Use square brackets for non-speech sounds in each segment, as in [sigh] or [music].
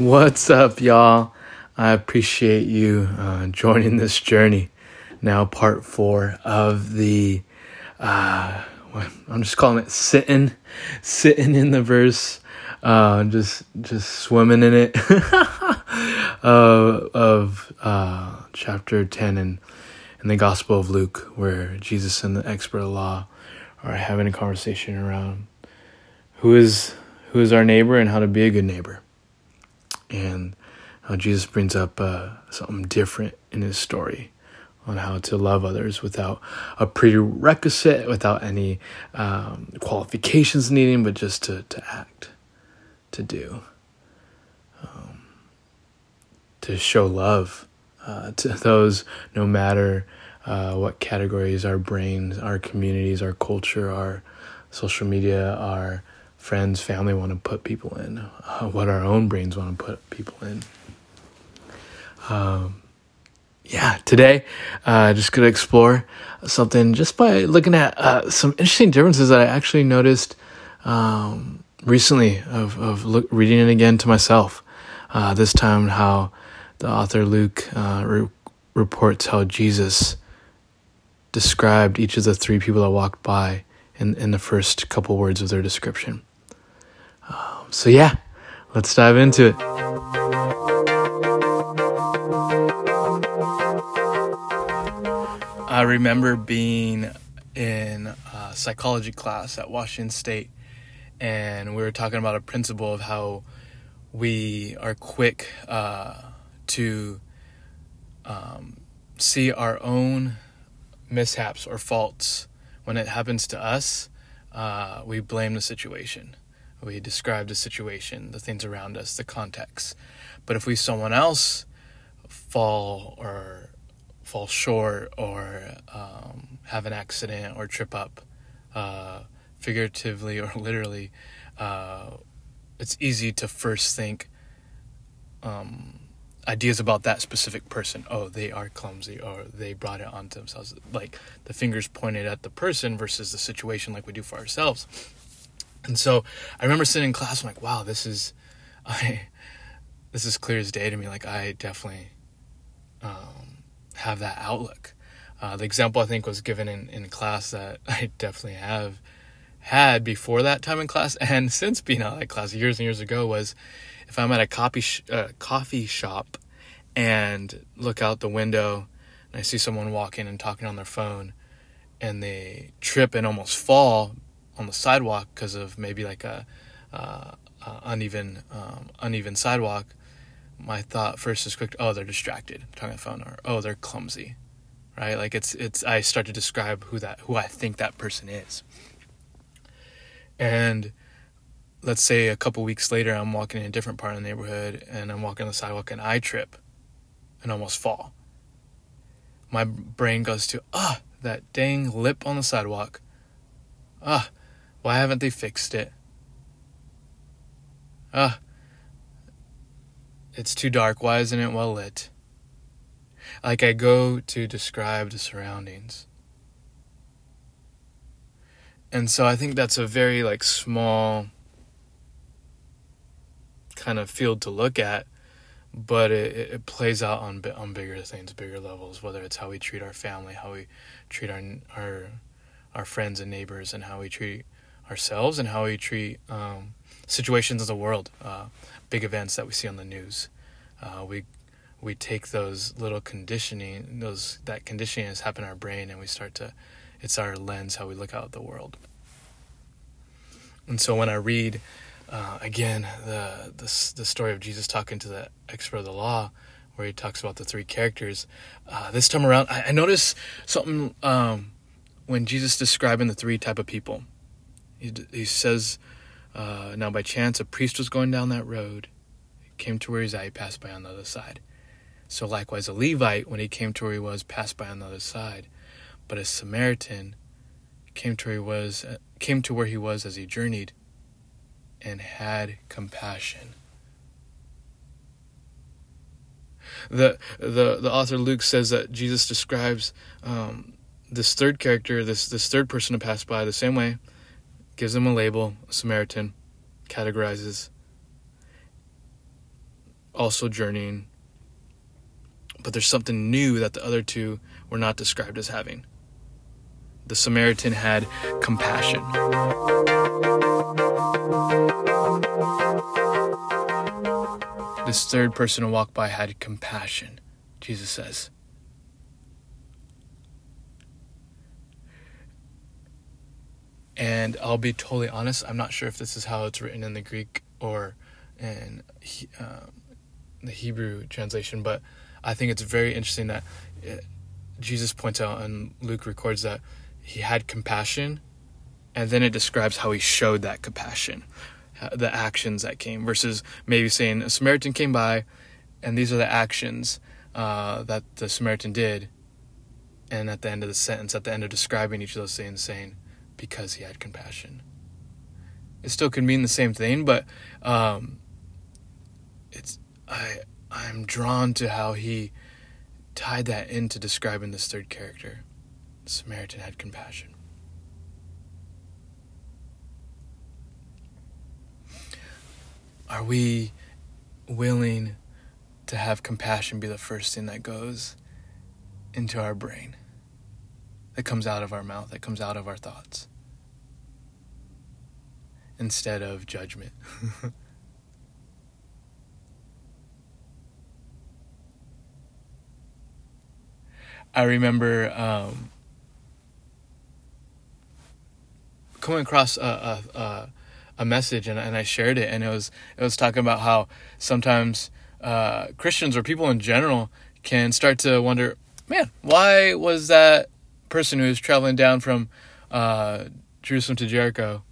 What's up, y'all? I appreciate you uh, joining this journey. Now, part four of the, uh, I'm just calling it sitting, sitting in the verse, uh, just just swimming in it, [laughs] uh, of uh, chapter ten in in the Gospel of Luke, where Jesus and the expert of law are having a conversation around who is who is our neighbor and how to be a good neighbor and how Jesus brings up uh, something different in his story on how to love others without a prerequisite, without any um, qualifications needing, but just to, to act, to do, um, to show love uh, to those no matter uh, what categories our brains, our communities, our culture, our social media, our friends, family want to put people in, uh, what our own brains want to put people in. Um, yeah, today, uh, just gonna explore something just by looking at uh, some interesting differences that I actually noticed um, recently of of look, reading it again to myself. Uh, this time, how the author Luke uh, re- reports how Jesus described each of the three people that walked by in in the first couple words of their description. Um, so yeah, let's dive into it. I remember being in a psychology class at Washington State, and we were talking about a principle of how we are quick uh, to um, see our own mishaps or faults when it happens to us. Uh, we blame the situation. We describe the situation, the things around us, the context. But if we someone else fall or fall short or um, have an accident or trip up, uh, figuratively or [laughs] literally, uh, it's easy to first think um, ideas about that specific person. Oh, they are clumsy, or they brought it onto themselves. Like the fingers pointed at the person versus the situation, like we do for ourselves. And so I remember sitting in class, I'm like, wow, this is, [laughs] I, this is clear as day to me. Like I definitely um, have that outlook. Uh, the example I think was given in, in class that [laughs] I definitely have had before that time in class [laughs] and since being out of that class years and years ago was if I'm at a coffee sh- uh, coffee shop and look out the window and I see someone walking and talking on their phone and they trip and almost fall on the sidewalk because of maybe like a uh, uh, uneven um, uneven sidewalk, my thought first is quick. Oh, they're distracted, talking on the phone, or oh, they're clumsy, right? Like it's it's. I start to describe who that who I think that person is, and let's say a couple weeks later, I'm walking in a different part of the neighborhood, and I'm walking on the sidewalk, and I trip, and almost fall. My brain goes to ah, that dang lip on the sidewalk. Ah, why haven't they fixed it? Ah, it's too dark. Why isn't it well lit? Like I go to describe the surroundings. And so I think that's a very like small kind of field to look at, but it, it plays out on on bigger things, bigger levels. Whether it's how we treat our family, how we treat our our our friends and neighbors, and how we treat ourselves and how we treat um, situations in the world, uh, big events that we see on the news. Uh, we we take those little conditioning, those that conditioning has happened in our brain, and we start to. It's our lens how we look out at the world. And so when I read uh, again the, the the story of Jesus talking to the expert of the law, where he talks about the three characters, uh, this time around I, I notice something um, when Jesus describing the three type of people he, he says, uh, Now by chance a priest was going down that road, came to where he passed by on the other side. So likewise a Levite, when he came to where he was, passed by on the other side. But a Samaritan came to where he was, uh, came to where he was as he journeyed, and had compassion. The the the author Luke says that Jesus describes um, this third character, this this third person to pass by the same way gives him a label, a Samaritan, categorizes. also journeying. But there's something new that the other two were not described as having. The Samaritan had compassion. This third person who walked by had compassion, Jesus says. And I'll be totally honest, I'm not sure if this is how it's written in the Greek or in um, the Hebrew translation, but I think it's very interesting that it, uh, Jesus points out and Luke records that he had compassion, and then it describes how he showed that compassion, the actions that came, versus maybe saying a Samaritan came by, and these are the actions uh, that the Samaritan did, and at the end of the sentence, at the end of describing each of those things, saying, because he had compassion. It still could mean the same thing, but um, it's I I'm drawn to how he tied that into describing this third character. The Samaritan had compassion. Are we willing to have compassion be the first thing that goes into our brain, that comes out of our mouth, that comes out of our thoughts, instead of judgment? [laughs] I remember um, coming across a, a, a message and, and, I shared it, and it was it was talking about how sometimes uh, Christians or people in general can start to wonder, man, why was that person who was traveling down from uh, Jerusalem to Jericho?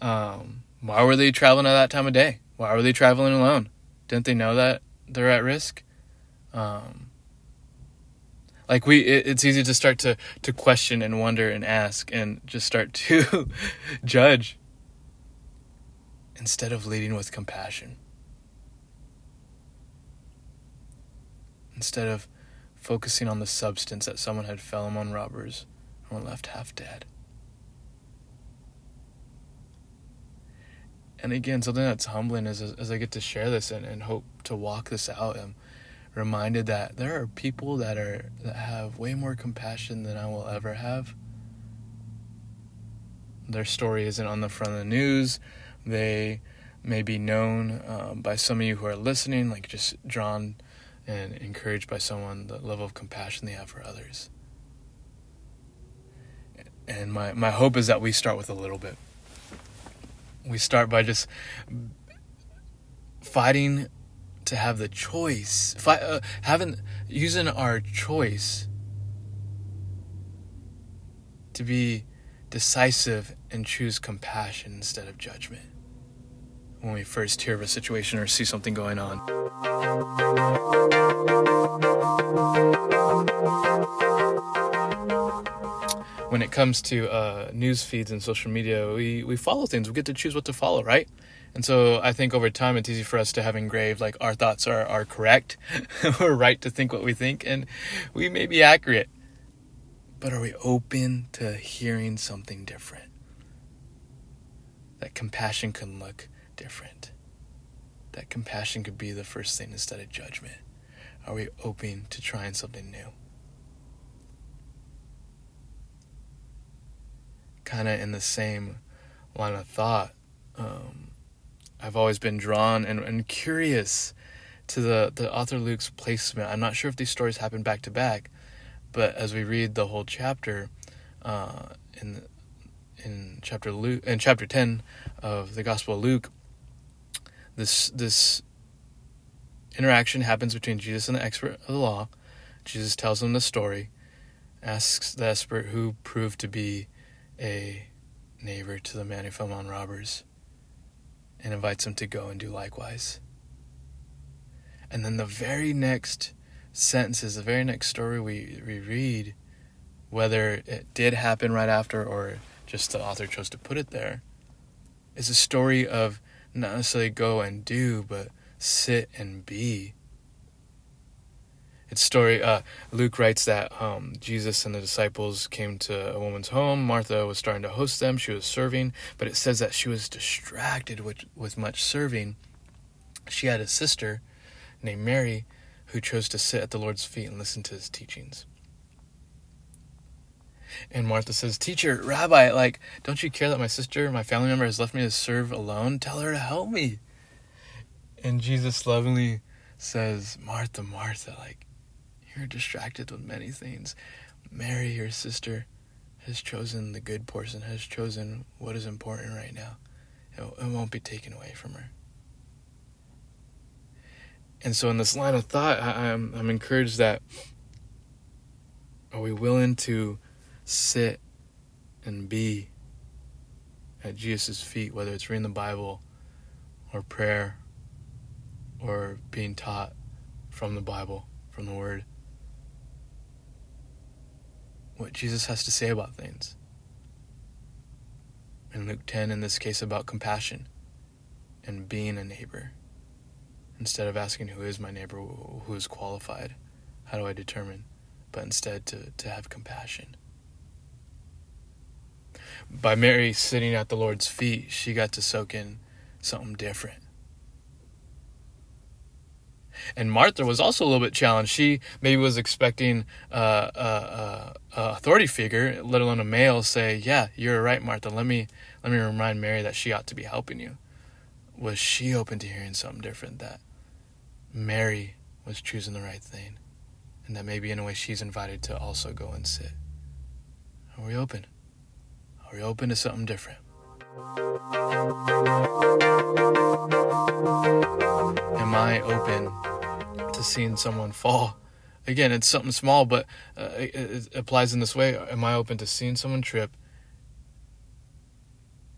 Um, why were they traveling at that time of day? Why were they traveling alone? Didn't they know that they're at risk? Um, like we it, it's easy to start to to question and wonder and ask and just start [laughs] to judge instead of leading with compassion instead of focusing on the substance that someone had fell among robbers and were left half dead and again something that's humbling is as, i get to share this and, and hope to walk this out and reminded that there are people that are that have way more compassion than I will ever have. Their story isn't on the front of the news. They may be known um, by some of you who are listening, like just drawn and encouraged by someone, the level of compassion they have for others. And my, my hope is that we start with a little bit. We start by just fighting to have the choice, fi- uh, having using our choice to be decisive and choose compassion instead of judgment when we first hear of a situation or see something going on. When it comes to uh, news feeds and social media, we, we follow things. We get to choose what to follow, right? And so I think over time it's easy for us to have engraved like our thoughts are, are correct. [laughs] We're right to think what we think and we may be accurate. But are we open to hearing something different? That compassion can look different. That compassion could be the first thing instead of judgment. Are we open to trying something new? Kind of in the same line of thought. Um, I've always been drawn and, and curious to the, the author Luke's placement. I'm not sure if these stories happen back to back, but as we read the whole chapter, uh, in in chapter Luke in chapter ten of the Gospel of Luke, this this interaction happens between Jesus and the expert of the law. Jesus tells him the story, asks the expert who proved to be a neighbor to the man who fell on robbers and invites him to go and do likewise. And then the very next sentences, the very next story we, we read, whether it did happen right after or just the author chose to put it there, is a story of not necessarily go and do, but sit and be. It's story. Uh, Luke writes that um, Jesus and the disciples came to a woman's home. Martha was starting to host them. She was serving, but it says that she was distracted with with much serving. She had a sister named Mary who chose to sit at the Lord's feet and listen to his teachings. And Martha says, Teacher, Rabbi, like, don't you care that my sister, my family member, has left me to serve alone? Tell her to help me. And Jesus lovingly says, Martha, Martha, like, you're distracted with many things. Mary, your sister, has chosen the good portion, has chosen what is important right now. It won't be taken away from her. And so, in this line of thought, I, I'm, I'm encouraged that are we willing to sit and be at Jesus' feet, whether it's reading the Bible or prayer or being taught from the Bible, from the Word? What Jesus has to say about things. In Luke 10, in this case, about compassion and being a neighbor. Instead of asking, Who is my neighbor? Who is qualified? How do I determine? But instead, to, to have compassion. By Mary sitting at the Lord's feet, she got to soak in something different. And Martha was also a little bit challenged. She maybe was expecting uh, a, a, a, authority figure, let alone a male, say, "Yeah, you're right, Martha. Let me let me remind Mary that she ought to be helping you." Was she open to hearing something different? That Mary was choosing the right thing, and that maybe in a way she's invited to also go and sit. Are we open? Are we open to something different? Am I open to seeing someone fall? Again, it's something small, but uh, it, it applies in this way. Am I open to seeing someone trip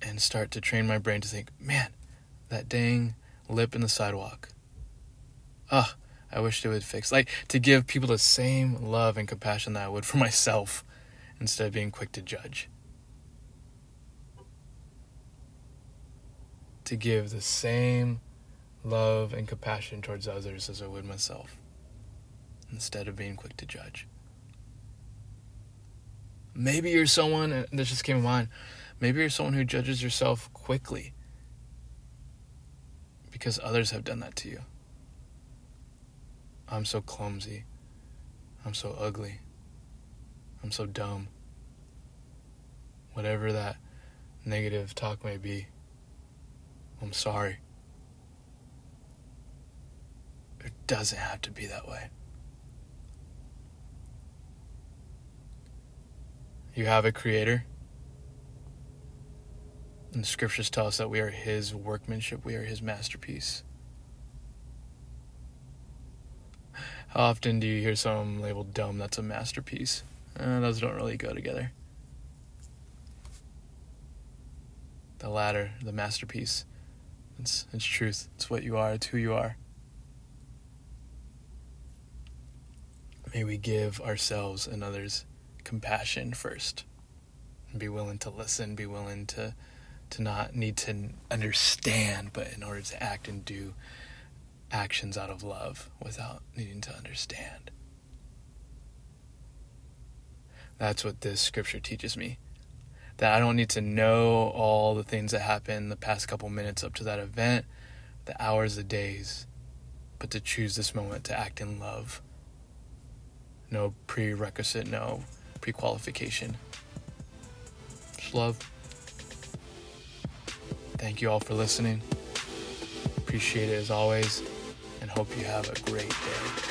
and start to train my brain to think, man, that dang lip in the sidewalk. Ah, I wish they would fix. Like to give people the same love and compassion that I would for [laughs] myself instead of being quick to judge. To give the same love and compassion towards others as I would myself instead of being quick to judge. Maybe you're someone, uh, this just came to mind, maybe you're someone who judges yourself quickly because others have done that to you. I'm so clumsy. I'm so ugly. I'm so dumb. Whatever that negative talk may be, I'm sorry. It doesn't have to be that way. You have a creator. And the scriptures tell us that we are his workmanship, we are his masterpiece. How often do you hear someone labeled dumb that's a masterpiece? Uh, those don't really go together. The latter, the masterpiece, it's, it's truth. It's what you are, it's who you are. May we give ourselves and others compassion first. And be willing to listen, be willing to to not need to understand, but in order to act and do actions out of love without needing to understand. That's what this scripture teaches me. That I don't need to know all the things that happened the past couple minutes up to that event, the hours, the days, but to choose this moment to act in love no prerequisite, no pre-qualification. Just love. Thank you all for listening. Appreciate it as always, and hope you have a great day.